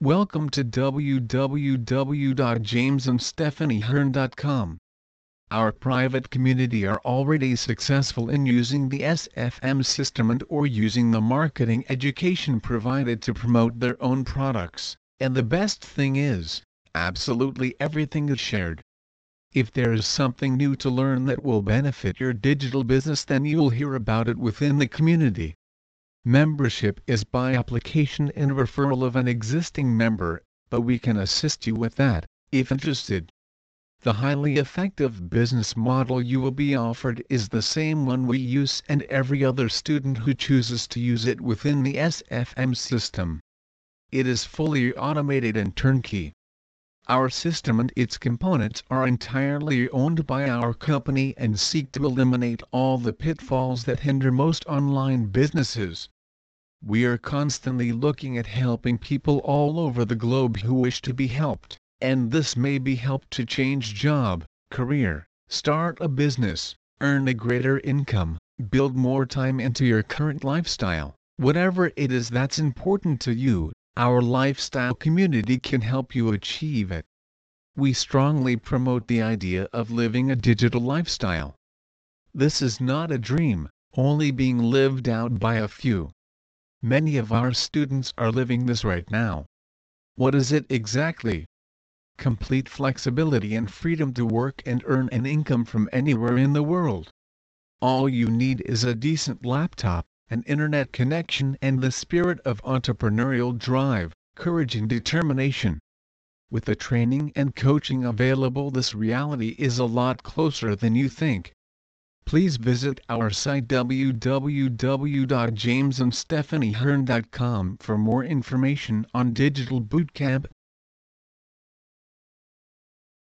Welcome to www.jamesandstephaniehearn.com. Our private community are already successful in using the SFM system and or using the marketing education provided to promote their own products, and the best thing is, absolutely everything is shared. If there is something new to learn that will benefit your digital business then you'll hear about it within the community. Membership is by application and referral of an existing member, but we can assist you with that, if interested. The highly effective business model you will be offered is the same one we use and every other student who chooses to use it within the SFM system. It is fully automated and turnkey. Our system and its components are entirely owned by our company and seek to eliminate all the pitfalls that hinder most online businesses. We are constantly looking at helping people all over the globe who wish to be helped, and this may be help to change job, career, start a business, earn a greater income, build more time into your current lifestyle, whatever it is that's important to you, our lifestyle community can help you achieve it. We strongly promote the idea of living a digital lifestyle. This is not a dream, only being lived out by a few. Many of our students are living this right now. What is it exactly? Complete flexibility and freedom to work and earn an income from anywhere in the world. All you need is a decent laptop, an internet connection and the spirit of entrepreneurial drive, courage and determination. With the training and coaching available this reality is a lot closer than you think please visit our site www.jamesandstephaniehearn.com for more information on Digital Bootcamp